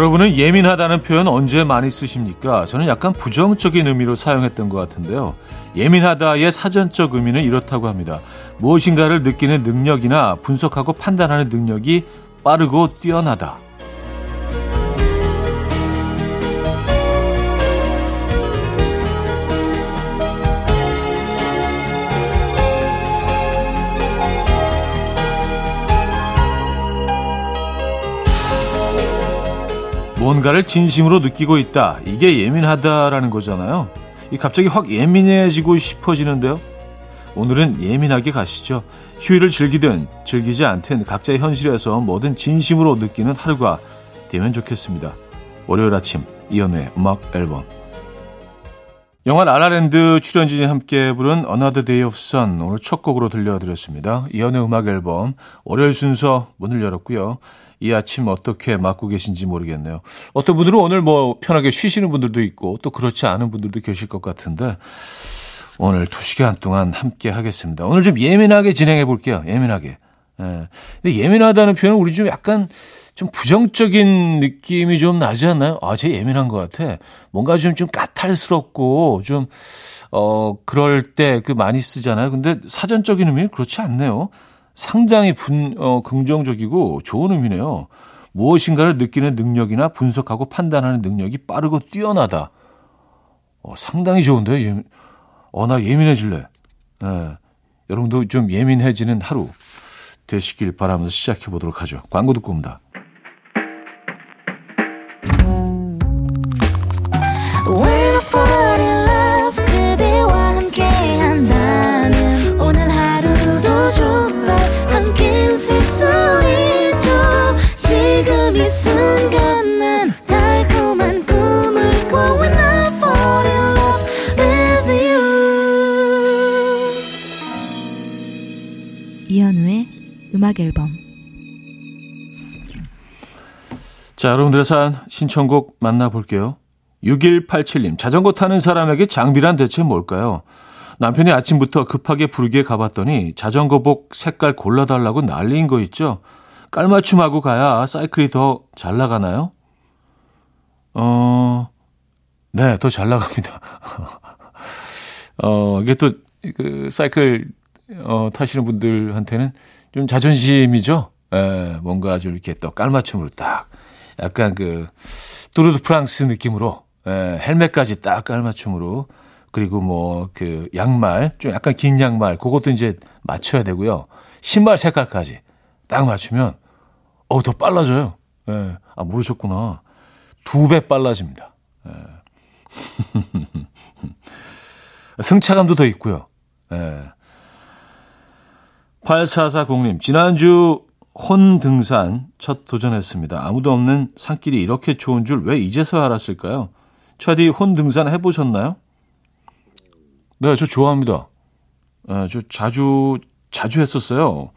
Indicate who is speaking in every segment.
Speaker 1: 여러분은 예민하다는 표현 언제 많이 쓰십니까? 저는 약간 부정적인 의미로 사용했던 것 같은데요. 예민하다의 사전적 의미는 이렇다고 합니다. 무엇인가를 느끼는 능력이나 분석하고 판단하는 능력이 빠르고 뛰어나다. 뭔가를 진심으로 느끼고 있다. 이게 예민하다라는 거잖아요. 이 갑자기 확 예민해지고 싶어지는데요. 오늘은 예민하게 가시죠. 휴일을 즐기든 즐기지 않든 각자의 현실에서 뭐든 진심으로 느끼는 하루가 되면 좋겠습니다. 월요일 아침 이연의 음악 앨범 영화 라라랜드 출연진이 함께 부른 Another Day of Sun 오늘 첫 곡으로 들려드렸습니다. 이연의 음악 앨범 월요일 순서 문을 열었고요. 이 아침 어떻게 맞고 계신지 모르겠네요. 어떤 분들은 오늘 뭐 편하게 쉬시는 분들도 있고 또 그렇지 않은 분들도 계실 것 같은데 오늘 두 시간 동안 함께 하겠습니다. 오늘 좀 예민하게 진행해 볼게요. 예민하게. 예. 근데 예민하다는 표현은 우리 좀 약간 좀 부정적인 느낌이 좀 나지 않나요? 아, 쟤 예민한 것 같아. 뭔가 좀, 좀 까탈스럽고 좀, 어, 그럴 때 그 많이 쓰잖아요. 근데 사전적인 의미는 그렇지 않네요. 상당히 분, 어, 긍정적이고 좋은 의미네요. 무엇인가를 느끼는 능력이나 분석하고 판단하는 능력이 빠르고 뛰어나다. 어, 상당히 좋은데요. 예, 어, 나 예민해질래. 네. 여러분도 좀 예민해지는 하루 되시길 바라면서 시작해 보도록 하죠. 광고 듣고 옵니다. 자, 여러분들의 사연 신청곡 만나볼게요. 6187님, 자전거 타는 사람에게 장비란 대체 뭘까요? 남편이 아침부터 급하게 부르게 가봤더니 자전거복 색깔 골라달라고 난리인 거 있죠? 깔맞춤하고 가야 사이클이 더 잘 나가나요? 어, 네, 더 잘 나갑니다. 어, 이게 또, 그, 사이클, 어, 타시는 분들한테는 좀 자존심이죠. 에, 뭔가 좀 이렇게 또 깔맞춤으로 딱 약간 그 뚜르드 프랑스 느낌으로 에, 헬멧까지 딱 깔맞춤으로 그리고 뭐 그 양말 좀 약간 긴 양말 그것도 이제 맞춰야 되고요. 신발 색깔까지 딱 맞추면 어 더 빨라져요. 예. 아 모르셨구나. 두 배 빨라집니다. 예. 승차감도 더 있고요. 예. 8440님, 지난주 혼 등산 첫 도전했습니다. 아무도 없는 산길이 이렇게 좋은 줄 왜 이제서야 알았을까요? 차디 혼 등산 해보셨나요? 네, 저 좋아합니다. 네, 저 자주, 자주 했었어요.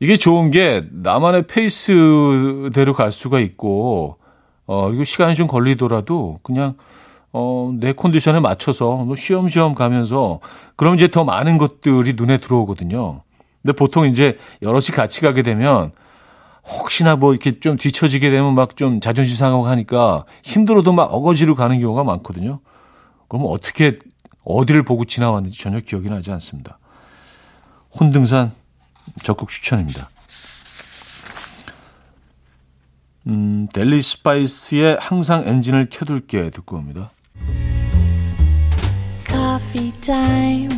Speaker 1: 이게 좋은 게 나만의 페이스대로 갈 수가 있고, 어, 이거 시간이 좀 걸리더라도 그냥, 어, 내 컨디션에 맞춰서 뭐 쉬엄쉬엄 가면서, 그럼 이제 더 많은 것들이 눈에 들어오거든요. 근데 보통 이제 여럿이 같이 가게 되면 혹시나 뭐 이렇게 좀 뒤처지게 되면 막 좀 자존심 상하고 하니까 힘들어도 막 어거지로 가는 경우가 많거든요. 그럼 어떻게 어디를 보고 지나왔는지 전혀 기억이 나지 않습니다. 혼등산 적극 추천입니다. 음, 델리 스파이스의 항상 엔진을 켜둘게 듣고 옵니다. Coffee time.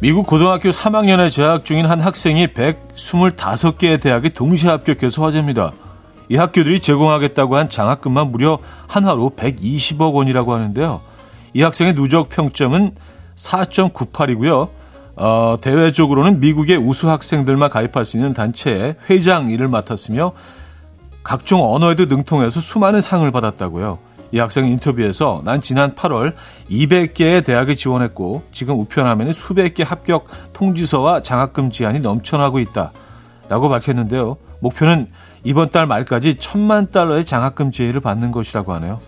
Speaker 1: 미국 고등학교 3학년에 재학 중인 한 학생이 125개의 대학에 동시에 합격해서 화제입니다. 이 학교들이 제공하겠다고 한 장학금만 무려 한화로 120억 원이라고 하는데요. 이 학생의 누적 평점은 4.98이고요. 어, 대외적으로는 미국의 우수 학생들만 가입할 수 있는 단체의 회장 일을 맡았으며 각종 언어에도 능통해서 수많은 상을 받았다고요. 이 학생 인터뷰에서 난 지난 8월 200개의 대학에 지원했고 지금 우편함에는 수백 개 합격 통지서와 장학금 지안이 넘쳐나고 있다. 라고 밝혔는데요. 목표는 이번 달 말까지 천만 달러의 장학금 지혜를 받는 것이라고 하네요.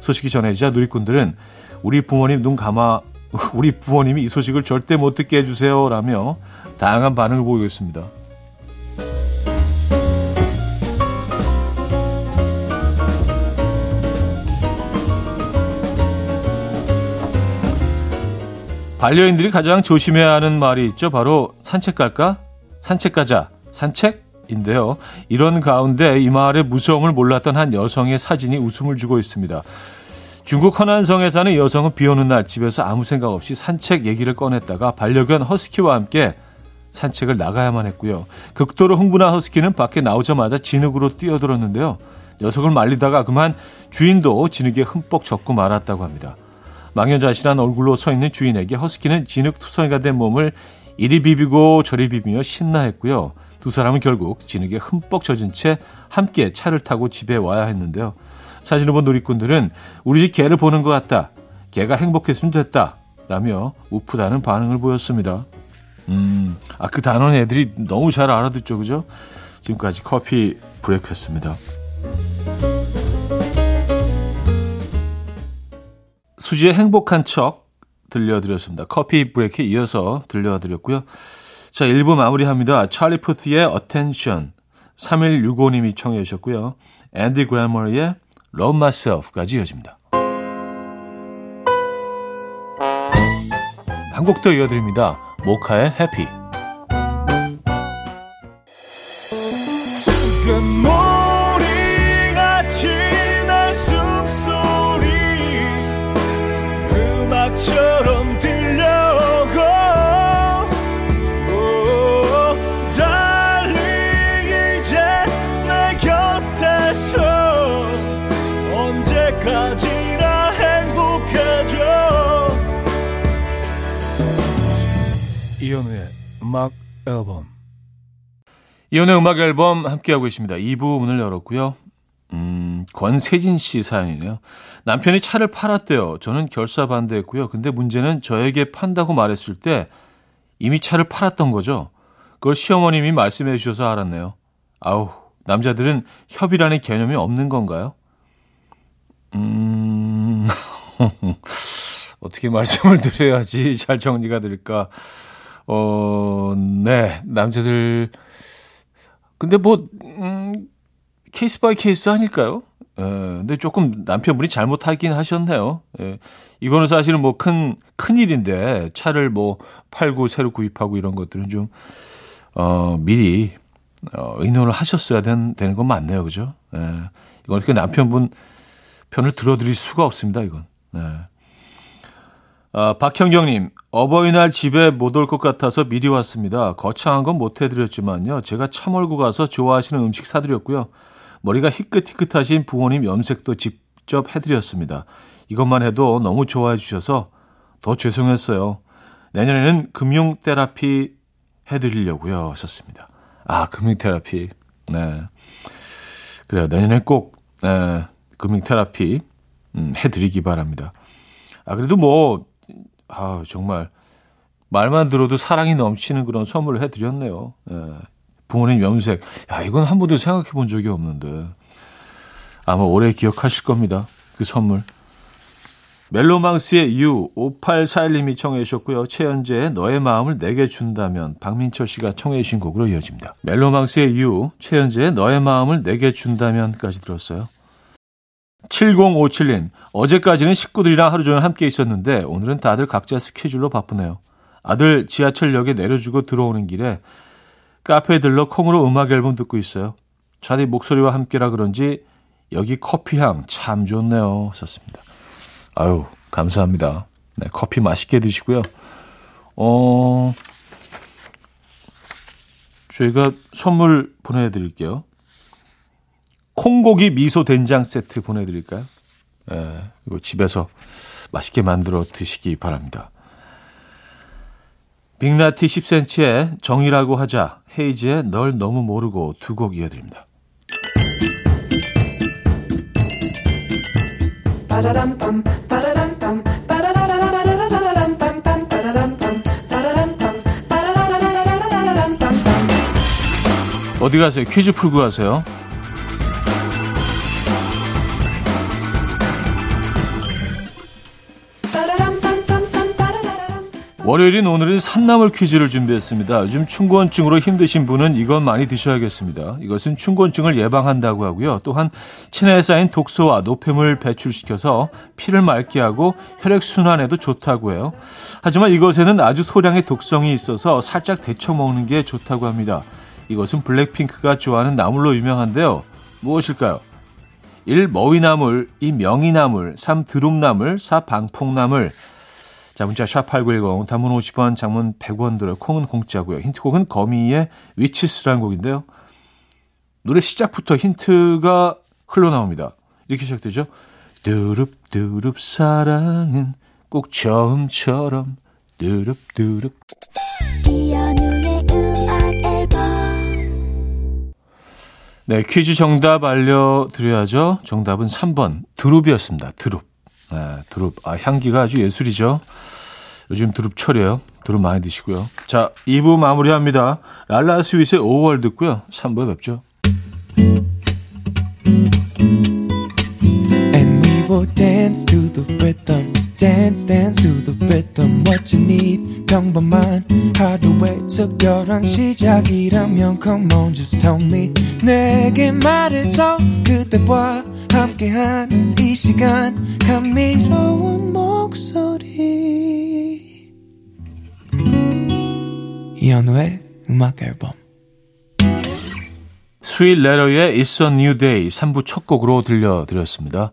Speaker 1: 소식이 전해지자 누리꾼들은 우리 부모님 눈 감아 우리 부모님이 이 소식을 절대 못 듣게 해주세요 라며 다양한 반응을 보이고 있습니다. 반려인들이 가장 조심해야 하는 말이 있죠. 바로 산책 갈까? 산책 가자. 산책 인데요. 이런 가운데 이 말의 무서움을 몰랐던 한 여성의 사진이 웃음을 주고 있습니다. 중국 허난성에 사는 여성은 비 오는 날 집에서 아무 생각 없이 산책 얘기를 꺼냈다가 반려견 허스키와 함께 산책을 나가야만 했고요. 극도로 흥분한 허스키는 밖에 나오자마자 진흙으로 뛰어들었는데요. 녀석을 말리다가 그만 주인도 진흙에 흠뻑 젖고 말았다고 합니다. 망연자실한 얼굴로 서 있는 주인에게 허스키는 진흙투성이가 된 몸을 이리 비비고 저리 비비며 신나했고요. 두 사람은 결국 진흙에 흠뻑 젖은 채 함께 차를 타고 집에 와야 했는데요. 사진을 본 놀이꾼들은 우리 집 개를 보는 것 같다. 개가 행복했으면 됐다. 라며 우프다는 반응을 보였습니다. 음, 아, 그 단어는 애들이 너무 잘 알아듣죠, 그죠? 지금까지 커피 브레이크였습니다. 수지의 행복한 척 들려드렸습니다. 커피 브레이크에 이어서 들려드렸고요. 자, 1부 마무리합니다. 찰리 푸트의 Attention 3165님이 청해 주셨고요. 앤디 그래머의 Love Myself까지 이어집니다. 한 곡 더 이어드립니다. 모카의 Happy 음악 앨범 이현우의 음악 앨범 함께하고 있습니다. 2부 문을 열었고요. 음, 권세진 씨 사연이네요. 남편이 차를 팔았대요. 저는 결사 반대했고요. 근데 문제는 저에게 판다고 말했을 때 이미 차를 팔았던 거죠. 그걸 시어머님이 말씀해 주셔서 알았네요. 아우, 남자들은 협의라는 개념이 없는 건가요? 음, 어떻게 말씀을 드려야지 잘 정리가 될까? 어, 네, 남자들. 근데 뭐, 음, case by case 아닐까요? 에, 예, 근데 조금 남편분이 잘못하긴 하셨네요. 예, 이거는 사실은 뭐 큰, 큰 일인데, 차를 뭐 팔고 새로 구입하고 이런 것들은 좀, 어, 미리, 어, 의논을 하셨어야 된, 되는 건 맞네요. 그죠? 예, 이건 이렇게 남편분 편을 들어드릴 수가 없습니다. 이건. 네. 아, 박형경님, 어버이날 집에 못 올 것 같아서 미리 왔습니다. 거창한 건 못 해드렸지만요. 제가 참얼고 가서 좋아하시는 음식 사드렸고요. 머리가 희끗희끗하신 부모님 염색도 직접 해드렸습니다. 이것만 해도 너무 좋아해 주셔서 더 죄송했어요. 내년에는 금융 테라피 해드리려고요. 하셨습니다. 아, 금융 테라피. 네. 그래요. 내년에 꼭, 네, 금융 테라피, 음, 해드리기 바랍니다. 아, 그래도 뭐, 아, 정말 말만 들어도 사랑이 넘치는 그런 선물을 해드렸네요. 예. 부모님 염색. 야, 이건 한 번도 생각해 본 적이 없는데. 아마 오래 기억하실 겁니다. 그 선물. 멜로망스의 유 5841님이 청해 주셨고요. 최현재의 너의 마음을 내게 준다면 박민철 씨가 청해 주신 곡으로 이어집니다. 멜로망스의 유 최현재의 너의 마음을 내게 준다면까지 들었어요. 7057님, 어제까지는 식구들이랑 하루 종일 함께 있었는데 오늘은 다들 각자 스케줄로 바쁘네요. 아들 지하철역에 내려주고 들어오는 길에 카페에 들러 콩으로 음악 앨범 듣고 있어요. 차디 목소리와 함께라 그런지 여기 커피 향 참 좋네요. 썼습니다. 아유, 감사합니다. 네, 커피 맛있게 드시고요. 어, 저희가 선물 보내드릴게요. 콩고기 미소 된장 세트 보내드릴까요? 예, 네, 이거 집에서 맛있게 만들어 드시기 바랍니다. 빅나티 10cm의 정이라고 하자, 헤이즈의 널 너무 모르고 두 곡 이어드립니다. 어디 가세요? 퀴즈 풀고 가세요. 월요일인 오늘은 산나물 퀴즈를 준비했습니다. 요즘 충곤증으로 힘드신 분은 이건 많이 드셔야겠습니다. 이것은 충곤증을 예방한다고 하고요. 또한 체내에 쌓인 독소와 노폐물 배출시켜서 피를 맑게 하고 혈액순환에도 좋다고 해요. 하지만 이것에는 아주 소량의 독성이 있어서 살짝 데쳐 먹는 게 좋다고 합니다. 이것은 블랙핑크가 좋아하는 나물로 유명한데요. 무엇일까요? 1. 머위나물, 2. 명이나물, 3. 드lum나물, 4. 방풍나물. 자, 문자 샵8910, 단문 50원, 장문 100원 들어 콩은 공짜고요. 힌트곡은 거미의 위치스라는 곡인데요. 노래 시작부터 힌트가 흘러나옵니다. 이렇게 시작되죠. 두릅두릅 사랑은 꼭 처음처럼 두릅두릅 네, 퀴즈 정답 알려드려야죠. 정답은 3번 두릅이었습니다. 두릅. 네, 두릅. 아, 향기가 아주 예술이죠. 요즘 두릅 철이에요. 두릅 많이 드시고요. 자, 2부 마무리합니다. 랄라 스윗의 5월 듣고요. 3부에 뵙죠. And we will dance to the rhythm. dance dance to the rhythm what you need 평범한 하루의 특별한 시작이라면 come on just tell me 내게 말해줘 그대와 함께한 이 시간 감미로운 목소리 이현우의 음악 앨범 스윗 레러의 It's a New Day 3부 첫 곡으로 들려드렸습니다.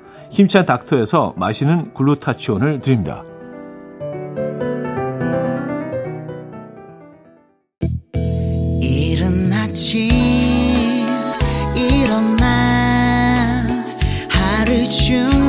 Speaker 1: 힘찬 닥터에서 마시는 글루타치온을 드립니다. 이른 아침 일어나 하루 준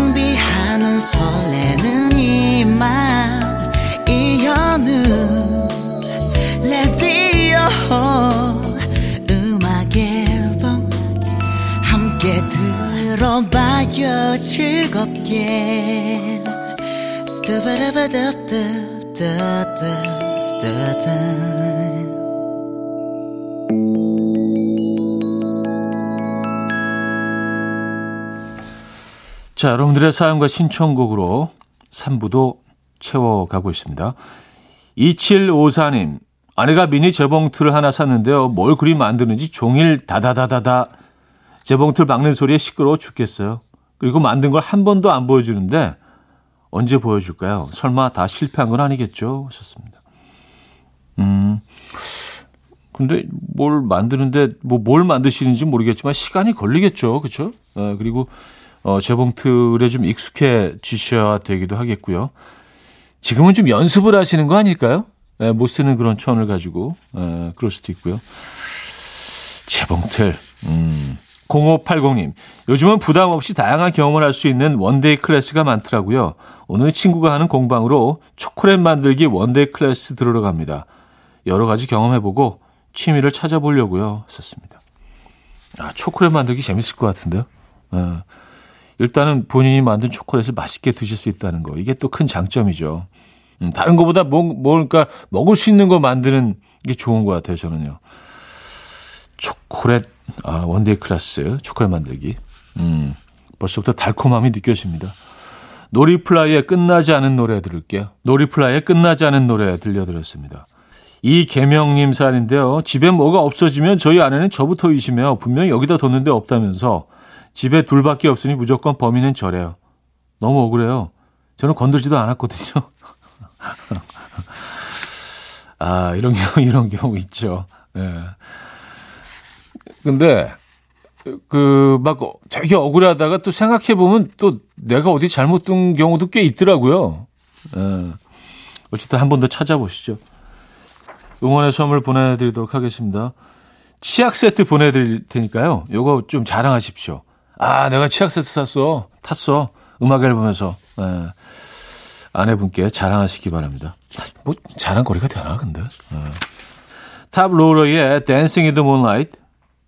Speaker 1: 들어봐요 즐겁게 자, 여러분들의 사연과 신청곡으로 3부도 채워가고 있습니다. 2754님, 아내가 미니 재봉틀을 하나 샀는데요. 뭘 그리 만드는지 종일 다다다다다 재봉틀 막는 소리에 시끄러워 죽겠어요. 그리고 만든 걸 한 번도 안 보여주는데 언제 보여줄까요? 설마 다 실패한 건 아니겠죠? 하셨습니다. 음, 근데 뭘 만드는데 뭐 뭘 만드시는지 모르겠지만 시간이 걸리겠죠. 그렇죠? 어, 그리고 어, 재봉 틀에 좀 익숙해지셔야 되기도 하겠고요. 지금은 좀 연습을 하시는 거 아닐까요? 에, 못 쓰는 그런 천을 가지고 에, 그럴 수도 있고요. 재봉틀, 음, 0580님, 요즘은 부담 없이 다양한 경험을 할 수 있는 one-day class가 많더라고요. 오늘 친구가 하는 공방으로 초콜릿 만들기 one-day class 들으러 갑니다. 여러 가지 경험해보고 취미를 찾아보려고요. 썼습니다. 아, 초콜릿 만들기 재밌을 것 같은데요. 어, 일단은 본인이 만든 초콜릿을 맛있게 드실 수 있다는 거. 이게 또 큰 장점이죠. 음, 다른 것보다 뭐, 뭘까, 먹을 수 있는 거 만드는 게 좋은 것 같아요, 저는요. 초콜릿, 아, one-day class, 초콜릿 만들기. 음, 벌써부터 달콤함이 느껴집니다. 노리플라이의 끝나지 않은 노래 들을게요. 노리플라이의 끝나지 않은 노래 들려드렸습니다. 이계명님 사연인데요. 집에 뭐가 없어지면 저희 아내는 저부터 의심해요. 분명히 여기다 뒀는데 없다면서 집에 둘밖에 없으니 무조건 범인은 저래요. 너무 억울해요. 저는 건들지도 않았거든요. 아, 이런 경우, 이런 경우 있죠. 예. 네. 근데, 그, 막 되게 억울하다가 또 생각해 보면 또 내가 어디 잘못 둔 경우도 꽤 있더라고요. 예. 어쨌든 한 번 더 찾아보시죠. 응원의 선물 보내드리도록 하겠습니다. 치약 세트 보내드릴 테니까요. 요거 좀 자랑하십시오. 아, 내가 치약 세트 샀어. 탔어. 음악 앨범에서. 예. 아내분께 자랑하시기 바랍니다. 뭐, 자랑거리가 되나, 근데. 예. Toploader의 Dancing in the Moonlight,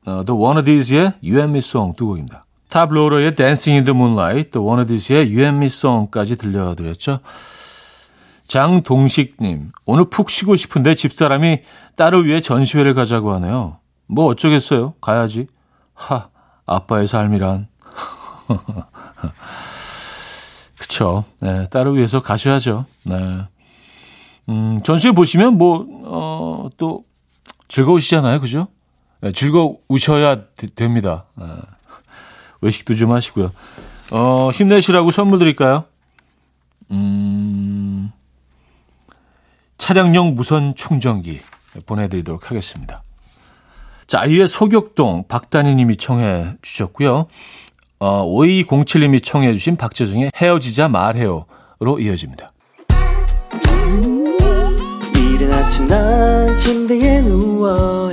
Speaker 1: 어, The Wannadies의 You and Me Song 두 곡입니다. Toploader의 Dancing in the Moonlight, The Wannadies의 You and Me Song까지 들려드렸죠. 장동식님, 오늘 푹 쉬고 싶은데 집사람이 딸을 위해 전시회를 가자고 하네요. 뭐 어쩌겠어요. 가야지. 하, 아빠의 삶이란. 그쵸. 네, 딸을 위해서 가셔야죠. 네. 음, 전시회 보시면 뭐, 어, 또 즐거우시잖아요. 그죠? 네, 즐거우셔야 되, 됩니다. 네. 외식도 좀 하시고요. 어, 힘내시라고 선물 드릴까요? 음, 차량용 무선 충전기 보내드리도록 하겠습니다. 자, 아이의 소격동 박다니 님이 청해 주셨고요. 어, 5207 님이 청해 주신 박재중의 헤어지자 말해요로 이어집니다. 이른 아침 난 침대에 누워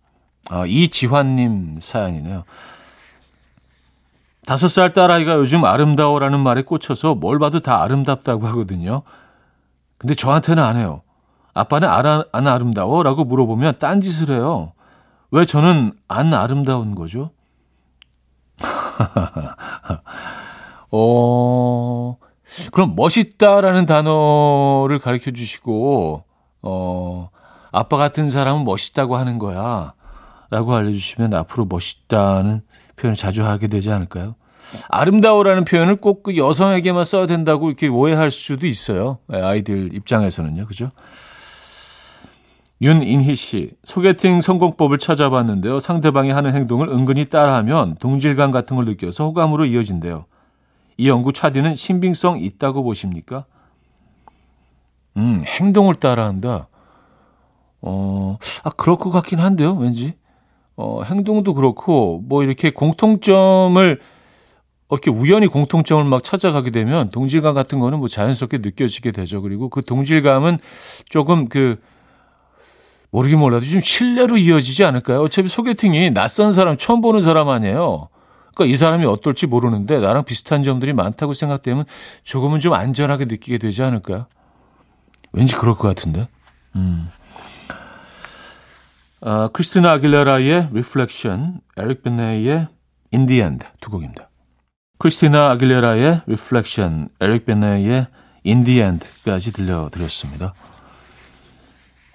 Speaker 1: 아, 이지환님 사연이네요. 다섯 살 딸아이가 요즘 아름다워라는 말에 꽂혀서 뭘 봐도 다 아름답다고 하거든요. 근데 저한테는 안 해요. 아빠는 안, 안 아름다워? 라고 물어보면 딴짓을 해요. 왜 저는 안 아름다운 거죠? 어, 그럼 멋있다라는 단어를 가르쳐 주시고, 어, 아빠 같은 사람은 멋있다고 하는 거야. 라고 알려주시면 앞으로 멋있다는 표현을 자주 하게 되지 않을까요? 아름다워라는 표현을 꼭 그 여성에게만 써야 된다고 이렇게 오해할 수도 있어요. 네, 아이들 입장에서는요. 그죠? 윤인희 씨, 소개팅 성공법을 찾아봤는데요. 상대방이 하는 행동을 은근히 따라하면 동질감 같은 걸 느껴서 호감으로 이어진대요. 이 연구 차디는 신빙성 있다고 보십니까? 음, 행동을 따라한다. 어, 아, 그럴 것 같긴 한데요, 왠지. 어, 행동도 그렇고, 뭐 이렇게 공통점을, 이렇게 우연히 공통점을 막 찾아가게 되면 동질감 같은 거는 뭐 자연스럽게 느껴지게 되죠. 그리고 그 동질감은 조금 그, 모르긴 몰라도 좀 신뢰로 이어지지 않을까요? 어차피 소개팅이 낯선 사람, 처음 보는 사람 아니에요. 그러니까 이 사람이 어떨지 모르는데 나랑 비슷한 점들이 많다고 생각되면 조금은 좀 안전하게 느끼게 되지 않을까요? 왠지 그럴 것 같은데. 음. 어, 크리스티나 아길레라의 Reflection, 에릭 베네의 In the End 두 곡입니다. 크리스티나 아길레라의 Reflection, 에릭 베네의 In the End까지 들려드렸습니다.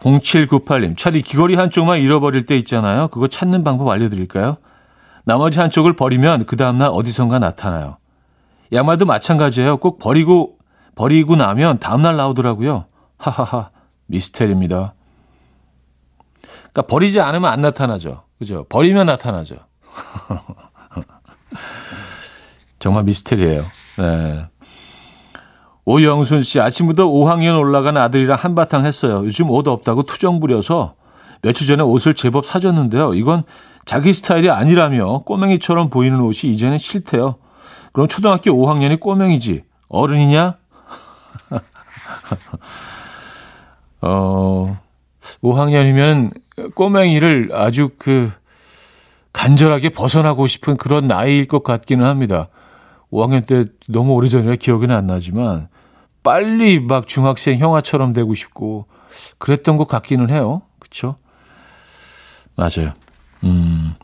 Speaker 1: 0798님, 차디 귀걸이 한쪽만 잃어버릴 때 있잖아요. 그거 찾는 방법 알려드릴까요? 나머지 한쪽을 버리면 그 다음날 어디선가 나타나요. 양말도 마찬가지예요. 꼭 버리고, 버리고 나면 다음날 나오더라고요. 하하하, 미스테리입니다. 그러니까 버리지 않으면 안 나타나죠. 그죠? 버리면 나타나죠. 정말 미스테리예요. 네. 오영순 씨, 아침부터 5학년 올라간 아들이랑 한바탕 했어요. 요즘 옷 없다고 투정 부려서 며칠 전에 옷을 제법 사줬는데요. 이건 자기 스타일이 아니라며 꼬맹이처럼 보이는 옷이 이제는 싫대요. 그럼 초등학교 5학년이 꼬맹이지. 어른이냐? 어, 5학년이면 꼬맹이를 아주 그 간절하게 벗어나고 싶은 그런 나이일 것 같기는 합니다. 5학년 때 너무 오래전이라 기억은 안 나지만 빨리 막 중학생 형아처럼 되고 싶고 그랬던 것 같기는 해요. 그쵸? 맞아요. 음.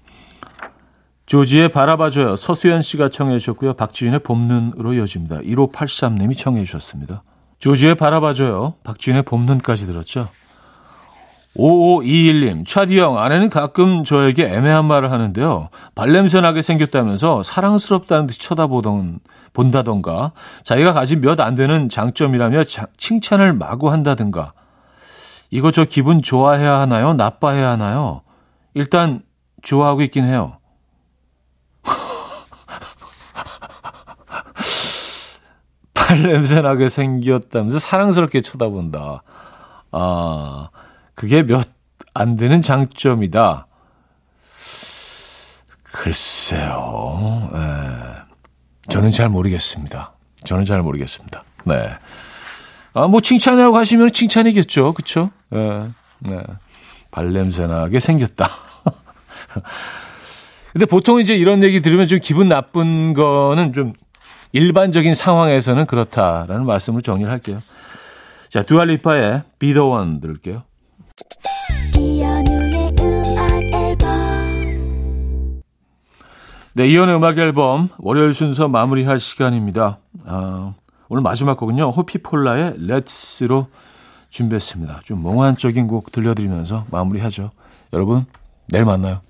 Speaker 1: 조지의 바라봐줘요. 서수연 씨가 청해 주셨고요. 박지윤의 봄눈으로 이어집니다. 1583님이 청해 주셨습니다. 조지의 바라봐줘요. 박지윤의 봄눈까지 들었죠. 5521님, 차디 형, 아내는 가끔 저에게 애매한 말을 하는데요. 발냄새 나게 생겼다면서 사랑스럽다는 듯이 쳐다보던, 본다던가, 자기가 가진 몇 안 되는 장점이라며 자, 칭찬을 마구 한다든가. 이거 저 기분 좋아해야 하나요? 나빠해야 하나요? 일단, 좋아하고 있긴 해요. 발냄새 나게 생겼다면서 사랑스럽게 쳐다본다. 아, 그게 몇 안 되는 장점이다. 글쎄요. 에, 저는 잘 모르겠습니다. 저는 잘 모르겠습니다. 네. 아, 뭐 칭찬이라고 하시면 칭찬이겠죠. 그쵸? 예, 네. 발냄새 나게 생겼다. 근데 보통 이제 이런 얘기 들으면 좀 기분 나쁜 거는 좀 일반적인 상황에서는 그렇다라는 말씀을 정리를 할게요. 자, 두알리파의 Be the One 들을게요. 네, 이연의 음악 앨범 월요일 순서 마무리할 시간입니다. 아, 오늘 마지막 곡은요. 호피폴라의 Let's로 준비했습니다. 좀 몽환적인 곡 들려드리면서 마무리하죠. 여러분, 내일 만나요.